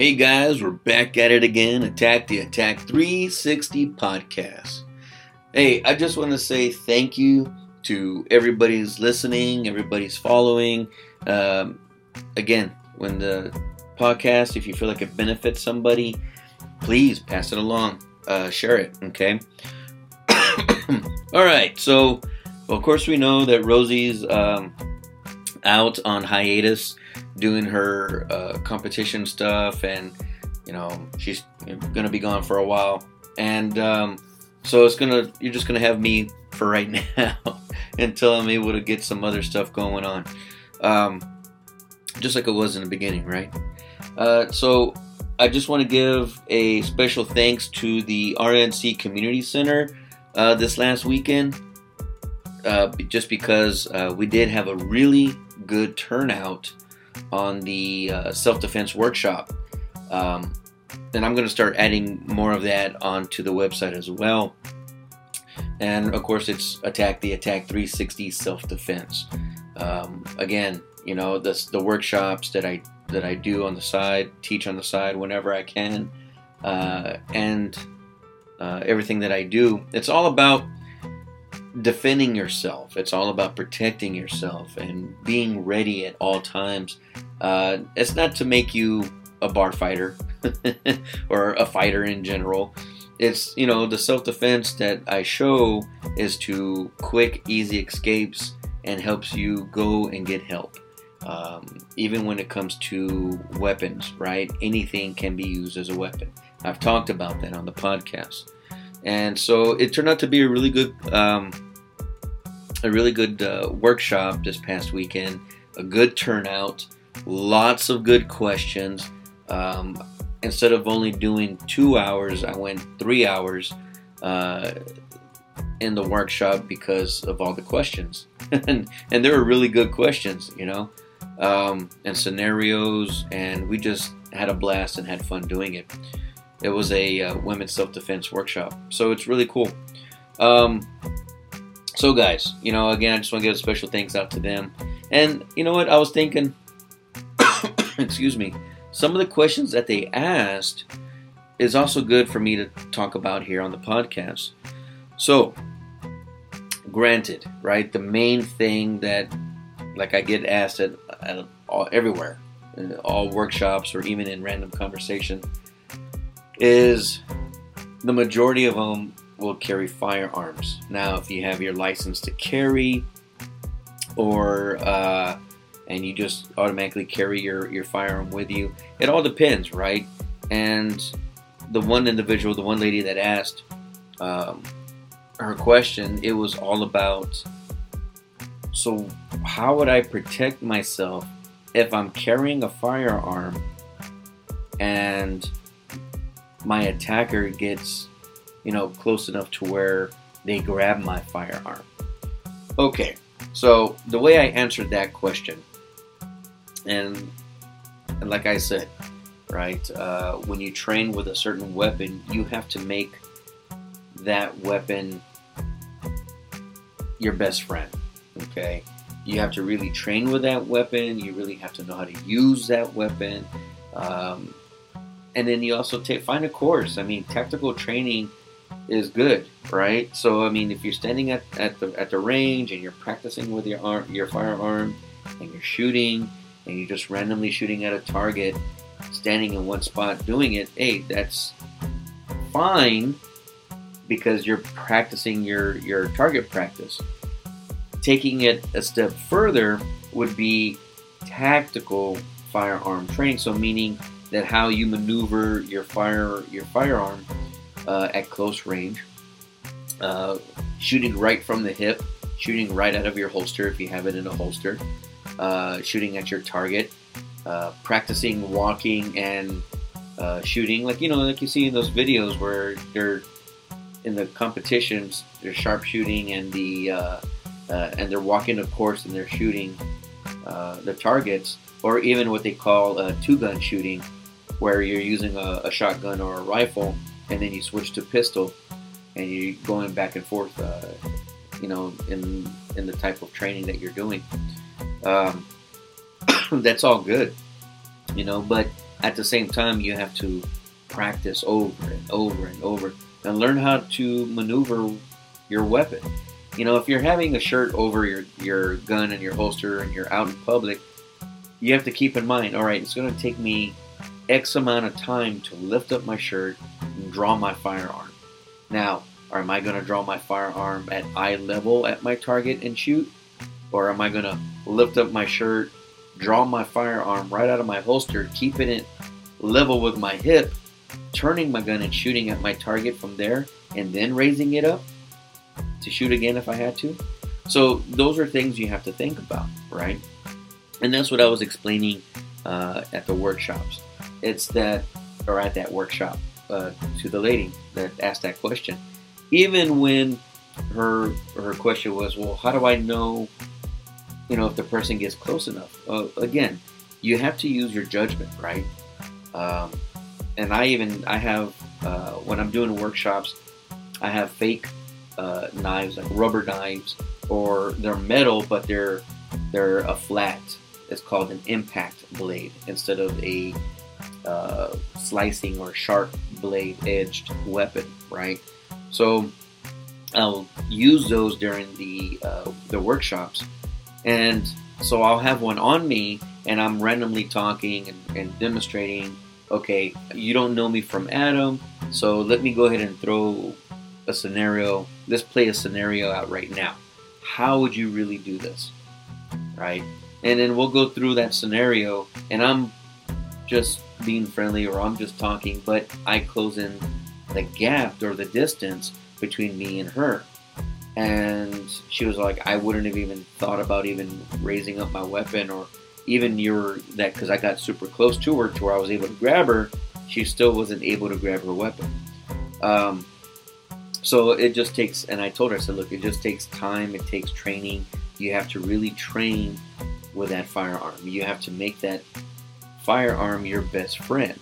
Hey guys, we're back at it again. Attack the Attack 360 podcast. Hey, I just want to say thank you to everybody's listening, everybody's following. Um, again, when the podcast, if you feel like it benefits somebody, please pass it along, uh, share it, okay? All right, so well, of course we know that Rosie's um, out on hiatus doing her uh, competition stuff, and you know she's gonna be gone for a while, and um, so it's gonna you're just gonna have me for right now until I'm able to get some other stuff going on, um, just like it was in the beginning, right? Uh, so I just want to give a special thanks to the RNC Community Center uh, this last weekend. Uh, just because uh, we did have a really good turnout on the uh, self defense workshop. Um, and I'm going to start adding more of that onto the website as well. And of course, it's Attack the Attack 360 self defense. Um, again, you know, the, the workshops that I that I do on the side, teach on the side whenever I can, uh, and uh, everything that I do. It's all about defending yourself. It's all about protecting yourself and being ready at all times. Uh, it's not to make you a bar fighter or a fighter in general. It's, you know, the self defense that I show is to quick, easy escapes and helps you go and get help. Um, even when it comes to weapons, right? Anything can be used as a weapon. I've talked about that on the podcast. And so it turned out to be a really good, um, a really good uh, workshop this past weekend. A good turnout, lots of good questions. Um, instead of only doing two hours, I went three hours uh, in the workshop because of all the questions, and and there were really good questions, you know, um, and scenarios, and we just had a blast and had fun doing it. It was a uh, women's self defense workshop, so it's really cool. Um, so, guys, you know, again, I just want to give a special thanks out to them. And you know what? I was thinking, excuse me, some of the questions that they asked is also good for me to talk about here on the podcast. So, granted, right? The main thing that, like, I get asked at, at all, everywhere, uh, all workshops or even in random conversation is the majority of them will carry firearms. Now, if you have your license to carry, or uh, and you just automatically carry your your firearm with you, it all depends, right? And the one individual, the one lady that asked um, her question, it was all about. So, how would I protect myself if I'm carrying a firearm and my attacker gets, you know, close enough to where they grab my firearm. Okay, so the way I answered that question, and, and like I said, right, uh, when you train with a certain weapon, you have to make that weapon your best friend. Okay, you have to really train with that weapon. You really have to know how to use that weapon. Um, and then you also take find a course. I mean, tactical training is good, right? So I mean, if you're standing at, at the at the range and you're practicing with your arm, your firearm, and you're shooting, and you're just randomly shooting at a target, standing in one spot doing it, hey, that's fine because you're practicing your your target practice. Taking it a step further would be tactical firearm training. So meaning that how you maneuver your fire your firearm uh, at close range, uh, shooting right from the hip, shooting right out of your holster if you have it in a holster, uh, shooting at your target, uh, practicing walking and uh, shooting. Like you know like you see in those videos where they're in the competitions they're sharpshooting and the uh, and they're walking a course and they're shooting the targets or even what they call two gun shooting where you're using a, a, shotgun or a rifle, and then you switch to pistol, and you're going back and forth, uh, you know, in in the type of training that you're doing. Um, that's all good, you know. But at the same time, you have to practice over and over and over and learn how to maneuver your weapon. You know, if you're having a shirt over your, your gun and your holster and you're out in public, you have to keep in mind, all right, it's going to take me X amount of time to lift up my shirt draw my firearm. Now, am I going to draw my firearm at eye level at my target and shoot? Or am I going to lift up my shirt, draw my firearm right out of my holster, keeping it level with my hip, turning my gun and shooting at my target from there, and then raising it up to shoot again if I had to? So, those are things you have to think about, right? And that's what I was explaining uh, at the workshops. It's that, or at that workshop uh, to the lady that asked that question. Even when her her question was, well, how do I know, you know, if the person gets close enough? Uh, again, you have to use your judgment, right? Um, and I even I have uh, when I'm doing workshops, I have fake uh, knives like rubber knives, or they're metal but they're they're a flat it's called an impact blade instead of a uh, slicing or sharp blade edged weapon, right? So I'll use those during the uh, the workshops, and so I'll have one on me, and I'm randomly talking and, and demonstrating. Okay, you don't know me from Adam, so let me go ahead and throw a scenario. Let's play a scenario out right now. How would you really do this, right? and then we'll go through that scenario and i'm just being friendly or i'm just talking but i close in the gap or the distance between me and her. And she was like i wouldn't have even thought about even raising up my weapon or even your that because i got super close to her to where i was able to grab her. She still wasn't able to grab her weapon. Um, so it just takes and i told her i said look it just takes time. It takes training. You have to really train with that firearm. You have to make that firearm your best friend.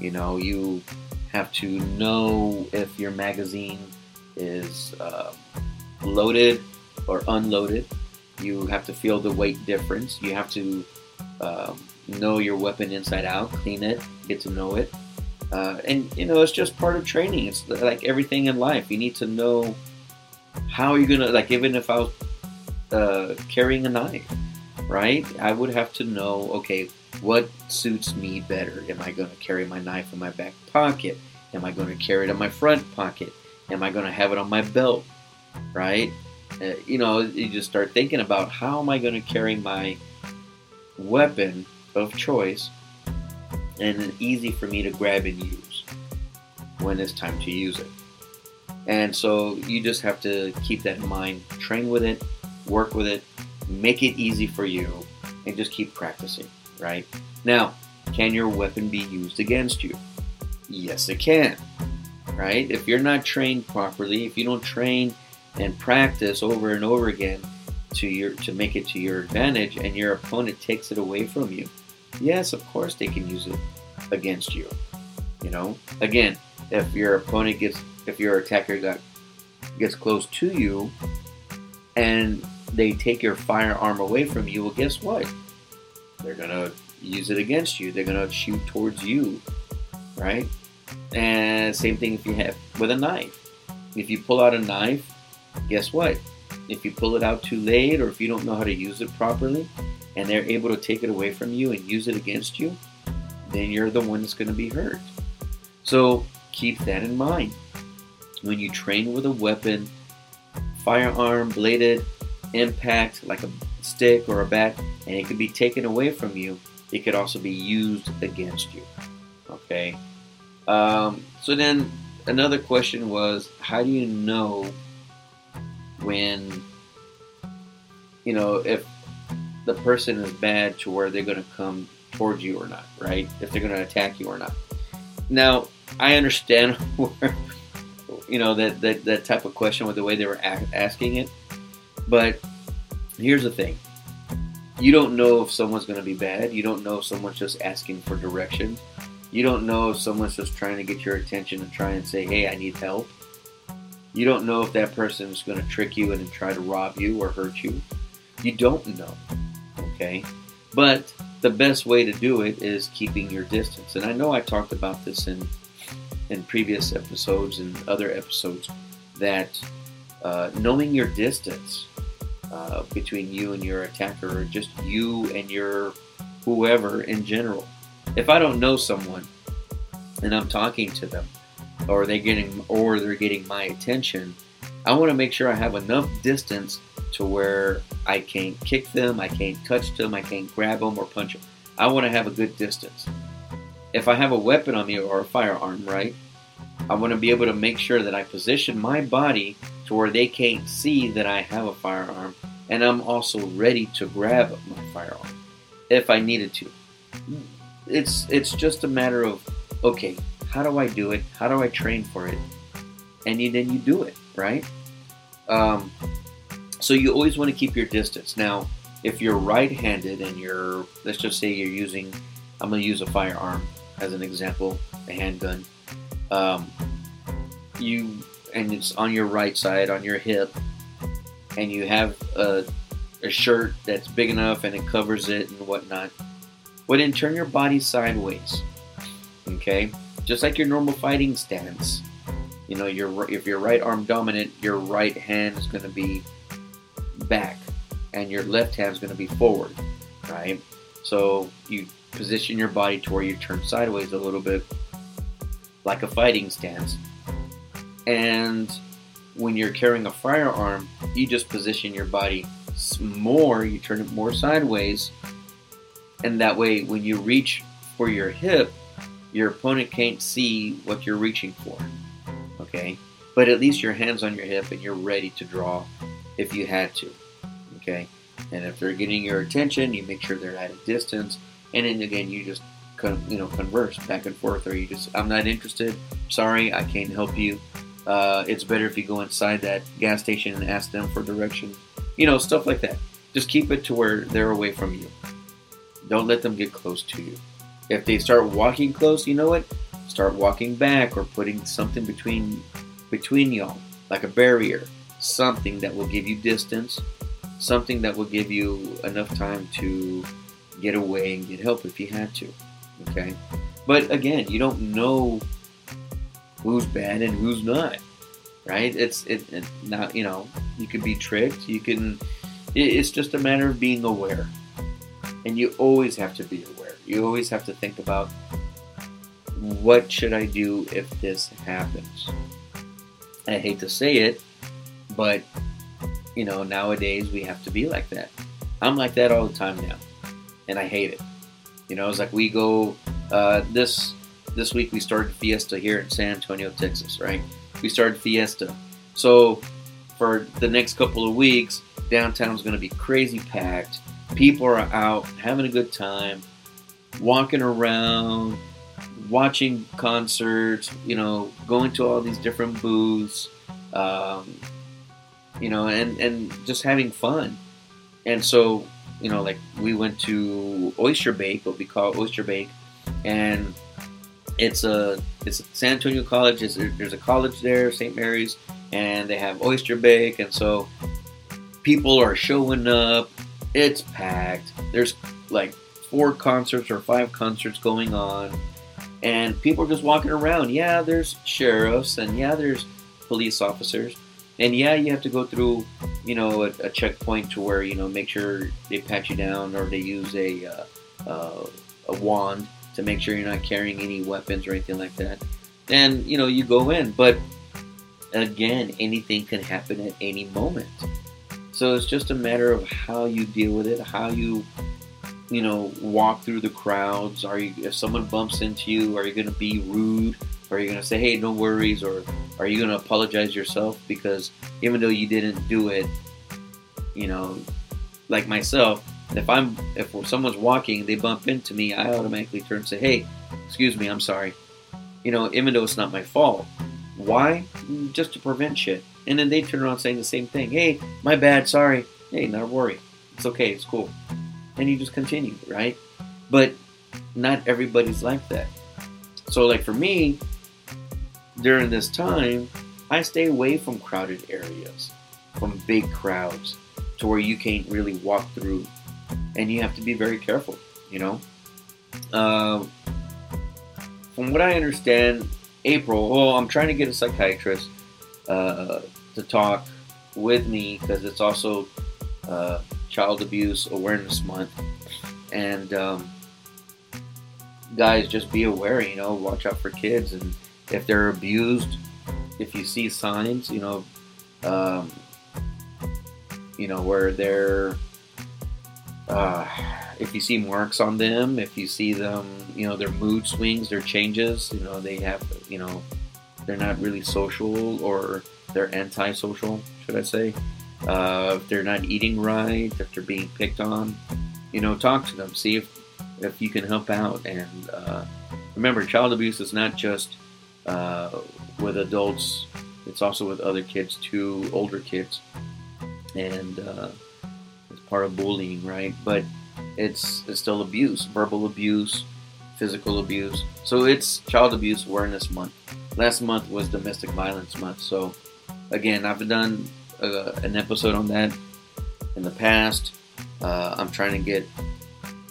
You know, you have to know if your magazine is uh, loaded or unloaded. You have to feel the weight difference. You have to um, know your weapon inside out, clean it, get to know it. Uh, and, you know, it's just part of training. It's like everything in life. You need to know how you're going to, like, even if I was uh, carrying a knife, right? I would have to know, okay, what suits me better? Am I going to carry my knife in my back pocket? Am I going to carry it in my front pocket? Am I going to have it on my belt? Right? Uh, you know, you just start thinking about how am I going to carry my weapon of choice and easy for me to grab and use when it's time to use it. And so you just have to keep that in mind, train with it, work with it, make it easy for you, and just keep practicing, right? Now, can your weapon be used against you? Yes, it can, right? If you're not trained properly, if you don't train and practice over and over again to your to make it to your advantage and your opponent takes it away from you, yes, of course they can use it against you. You know, again, if your opponent gets if your attacker got gets close to you and they take your firearm away from you, well, guess what? They're going to use it against you. They're going to shoot towards you, right? And same thing if you have with a knife. If you pull out a knife, guess what? If you pull it out too late or if you don't know how to use it properly and they're able to take it away from you and use it against you, then you're the one that's going to be hurt. So keep that in mind. When you train with a weapon, firearm, bladed, impact like a stick or a bat and it could be taken away from you it could also be used against you okay? Um, so then another question was how do you know when you know if the person is bad to where they're going to come towards you or not right? If they're going to attack you or not. Now i understand where you know that, that that type of question with the way they were asking it but here's the thing you don't know if someone's going to be bad. You don't know if someone's just asking for direction. You don't know if someone's just trying to get your attention and try and say, hey, I need help. You don't know if that person is going to trick you and try to rob you or hurt you. You don't know. Okay? But the best way to do it is keeping your distance. And I know I talked about this in in previous episodes and other episodes that uh, knowing your distance uh, between you and your attacker, or just you and your whoever in general. If I don't know someone and I'm talking to them, or they getting or they're getting my attention, I want to make sure I have enough distance to where I can't kick them, I can't touch them, I can't grab them or punch them. I want to have a good distance. If I have a weapon on me or a firearm, right? I want to be able to make sure that I position my body to where they can't see that I have a firearm, and I'm also ready to grab my firearm if I needed to. It's it's just a matter of okay, how do I do it? How do I train for it? And you, then you do it, right? Um, so you always want to keep your distance. Now, if you're right-handed and you're, let's just say you're using, I'm going to use a firearm as an example, a handgun. Um, you and it's on your right side, on your hip, and you have a, a shirt that's big enough and it covers it and whatnot. Well, then turn your body sideways. Okay, just like your normal fighting stance. You know, your if you're right arm dominant, your right hand is going to be back, and your left hand is going to be forward, right? So you position your body to where you turn sideways a little bit, like a fighting stance. And when you're carrying a firearm, you just position your body more, you turn it more sideways, and that way, when you reach for your hip, your opponent can't see what you're reaching for. Okay? But at least your hand's on your hip and you're ready to draw if you had to. Okay? And if they're getting your attention, you make sure they're at a distance. And then again, you just you know converse back and forth, or you just I'm not interested. Sorry, I can't help you. Uh, it's better if you go inside that gas station and ask them for directions. You know, stuff like that. Just keep it to where they're away from you. Don't let them get close to you. If they start walking close, you know what? Start walking back or putting something between between y'all, like a barrier, something that will give you distance, something that will give you enough time to get away and get help if you had to. Okay? But again, you don't know who's bad and who's not. Right? It's it, it not you know, you can be tricked, you can it's just a matter of being aware. And you always have to be aware you always have to think about what should I do if this happens? I hate to say it, but you know, nowadays we have to be like that. I'm like that all the time now, and I hate it. You know, it's like we go uh, this this week we started Fiesta here in San Antonio, Texas. Right? We started Fiesta, so for the next couple of weeks, downtown is going to be crazy packed. People are out having a good time walking around, watching concerts, you know, going to all these different booths, um, you know, and, and just having fun. And so, you know, like we went to Oyster Bake, what we call Oyster Bake, and it's a it's San Antonio College. It's, there's a college there, St. Mary's, and they have Oyster Bake, and so people are showing up. It's packed. There's like four concerts or five concerts going on, and people are just walking around. Yeah, there's sheriffs, and yeah, there's police officers, and yeah, you have to go through, you know, a, a checkpoint to where you know make sure they pat you down or they use a uh, uh, a wand to make sure you're not carrying any weapons or anything like that. And you know, you go in, but again, anything can happen at any moment. So it's just a matter of how you deal with it, how you you know, walk through the crowds? Are you, if someone bumps into you, are you going to be rude? Are you to say, hey, no worries? Or are you to apologize yourself? Because even though you didn't do it, you know, like myself, if I'm, if someone's walking, they bump into me, I automatically turn and say, hey, excuse me, I'm sorry. You know, even though it's not my fault. Why? Just to prevent shit. And then they turn around saying the same thing. Hey, my bad, sorry. Hey, not a worry. It's okay, it's cool and you just continue, right? But not everybody's like that. So, like for me, during this time, I stay away from crowded areas, from big crowds, to where you can't really walk through. And you have to be very careful. You know, uh, from what I understand, April. Well, I'm trying to get a psychiatrist uh, to talk with me because it's also uh, Child Abuse Awareness Month, and um, guys, just be aware. You know, watch out for kids, and if they're abused, if you see signs, you know, um, you know where they're. Uh, if you see marks on them, if you see them, you know, their mood swings, their changes, you know, they have, you know, they're not really social or they're antisocial, should I say? Uh, if they're not eating right, if they're being picked on, you know, talk to them, see if if you can help out. And uh, remember, child abuse is not just uh, with adults; it's also with other kids too, older kids, and uh, it's part of bullying, right? But it's, it's still abuse, verbal abuse, physical abuse. So it's Child Abuse Awareness Month. Last month was Domestic Violence Month. So again, I've done uh, an episode on that in the past. Uh, I'm trying to get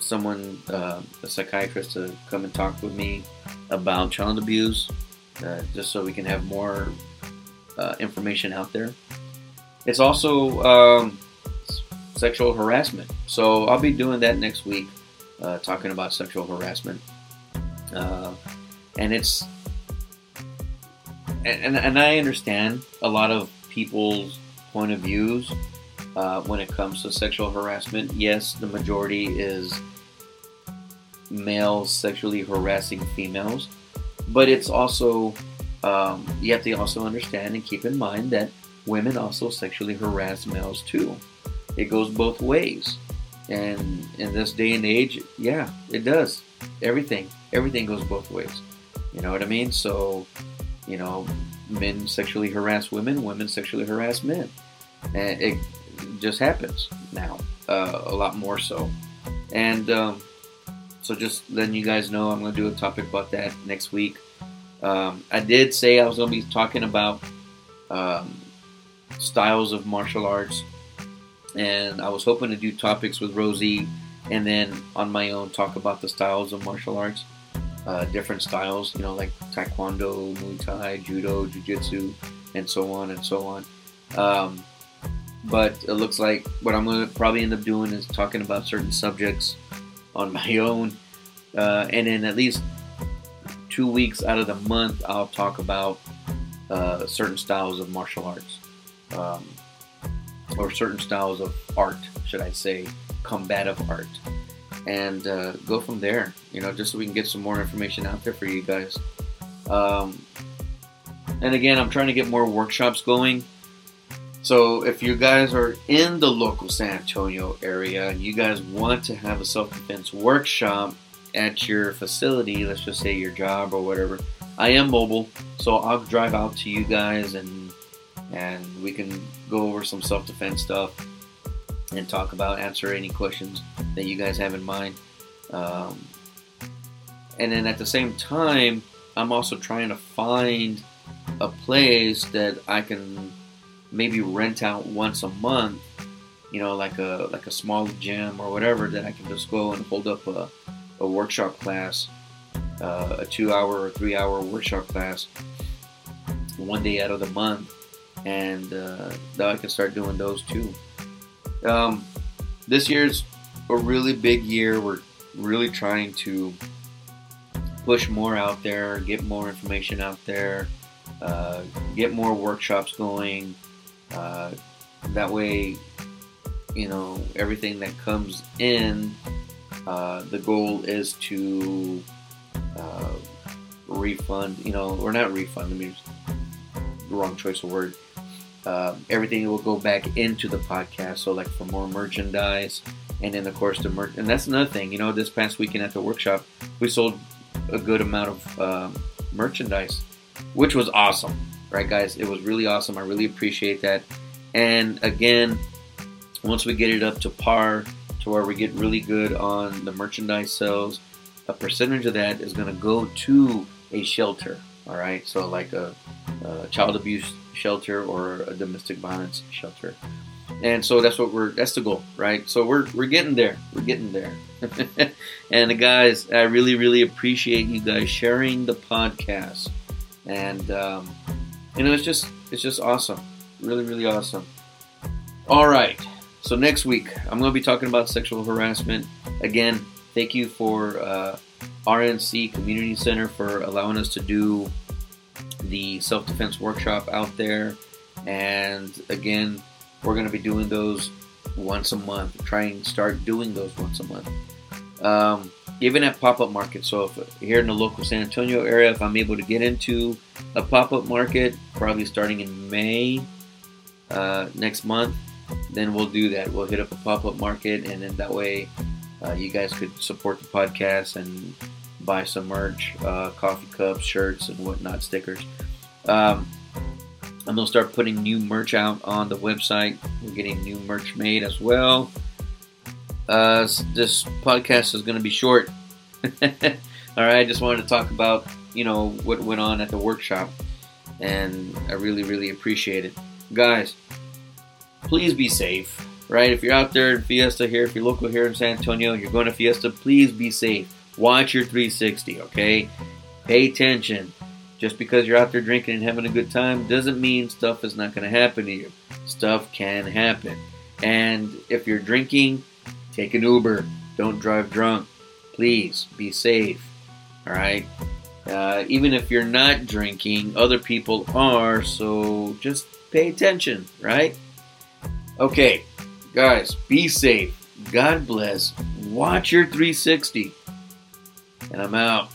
someone, uh, a psychiatrist, to come and talk with me about child abuse, uh, just so we can have more uh, information out there. It's also um, sexual harassment. So I'll be doing that next week, uh, talking about sexual harassment. Uh, and it's and, and I understand a lot of people's point of views uh, when it comes to sexual harassment. Yes, the majority is males sexually harassing females, but it's also um, you have to also understand and keep in mind that women also sexually harass males too it goes both ways. And in this day and age, yeah, it does. Everything, everything goes both ways. You know what I mean? So, you know, men sexually harass women, women sexually harass men. And it just happens now, uh, a lot more so. And um, so, just letting you guys know, I'm going to do a topic about that next week. Um, I did say I was going to be talking about um, styles of martial arts and I was hoping to do topics with Rosie, and then on my own talk about the styles of martial arts, uh, different styles, you know, like Taekwondo, Muay Thai, Judo, Jiu Jitsu, and so on and so on. Um, but it looks like what I'm going to probably end up doing is talking about certain subjects on my own, uh, and then at least two weeks out of the month, I'll talk about uh, certain styles of martial arts. Um, or certain styles of art, should I say, combative art, and uh, go from there. You know, just so we can get some more information out there for you guys. Um, and again, I'm trying to get more workshops going. So if you guys are in the local San Antonio area and you guys want to have a self-defense workshop at your facility, let's just say your job or whatever, I am mobile, so I'll drive out to you guys and and we can go over some self defense stuff and talk about, answer any questions that you guys have in mind. Um, and then at the same time, I'm also trying to find a place that I can maybe rent out once a month, you know, like a like a small gym or whatever that I can just go and hold up a, a workshop class, uh, a two hour or three hour workshop class, one day out of the month, and uh, now I can start doing those too. Um, this year's a really big year. We're really trying to push more out there, get more information out there, uh, get more workshops going. Uh, that way, you know, everything that comes in, uh, the goal is to uh, refund, you know, or not refund, I mean, the wrong choice of word uh, everything will go back into the podcast. So like for more merchandise, and then of course the merch. And that's another thing. You know, this past weekend at the workshop, we sold a good amount of um, merchandise, which was awesome. Right, guys? It was really awesome. I really appreciate that. And again, once we get it up to par, to where we get really good on the merchandise sales, a percentage of that is going to go to a shelter. All right, so like a, a child abuse shelter or a domestic violence shelter. and so that's what we're that's the goal, right? So we're we're getting there. We're getting there. and guys, I really really appreciate you guys sharing the podcast, and um, you know it's just it's just awesome, really really awesome. All right, so next week I'm going to be talking about sexual harassment again. Thank you for uh, RNC Community Center for allowing us to do the self defense workshop out there, and again we're going to be doing those once a month. Try and start doing those once a month. Um, even at pop-up markets. So if here in the local San Antonio area, if I'm able to get into a pop-up market, probably starting in May uh, next month, then we'll do that. We'll hit up a pop-up market, and then that way uh, you guys could support the podcast and buy some merch, uh, coffee cups, shirts, and whatnot, stickers. Um, gonna start putting new merch out on the website. We're getting new merch made as well. Uh, this podcast is gonna be short. All right, I just wanted to talk about you know what went on at the workshop, and I really really appreciate it, guys. Please be safe. Right, if you're out there in Fiesta here, if you're local here in San Antonio, you're going to Fiesta, please be safe. Watch your 360, okay? Pay attention. Just because you're out there drinking and having a good time doesn't mean stuff is not going to happen to you. Stuff can happen. And if you're drinking, take an Uber. Don't drive drunk. Please be safe. All right? Uh, even if you're not drinking, other people are, so just pay attention, right? Okay, guys, be safe. God bless. Watch your 360. And I'm out.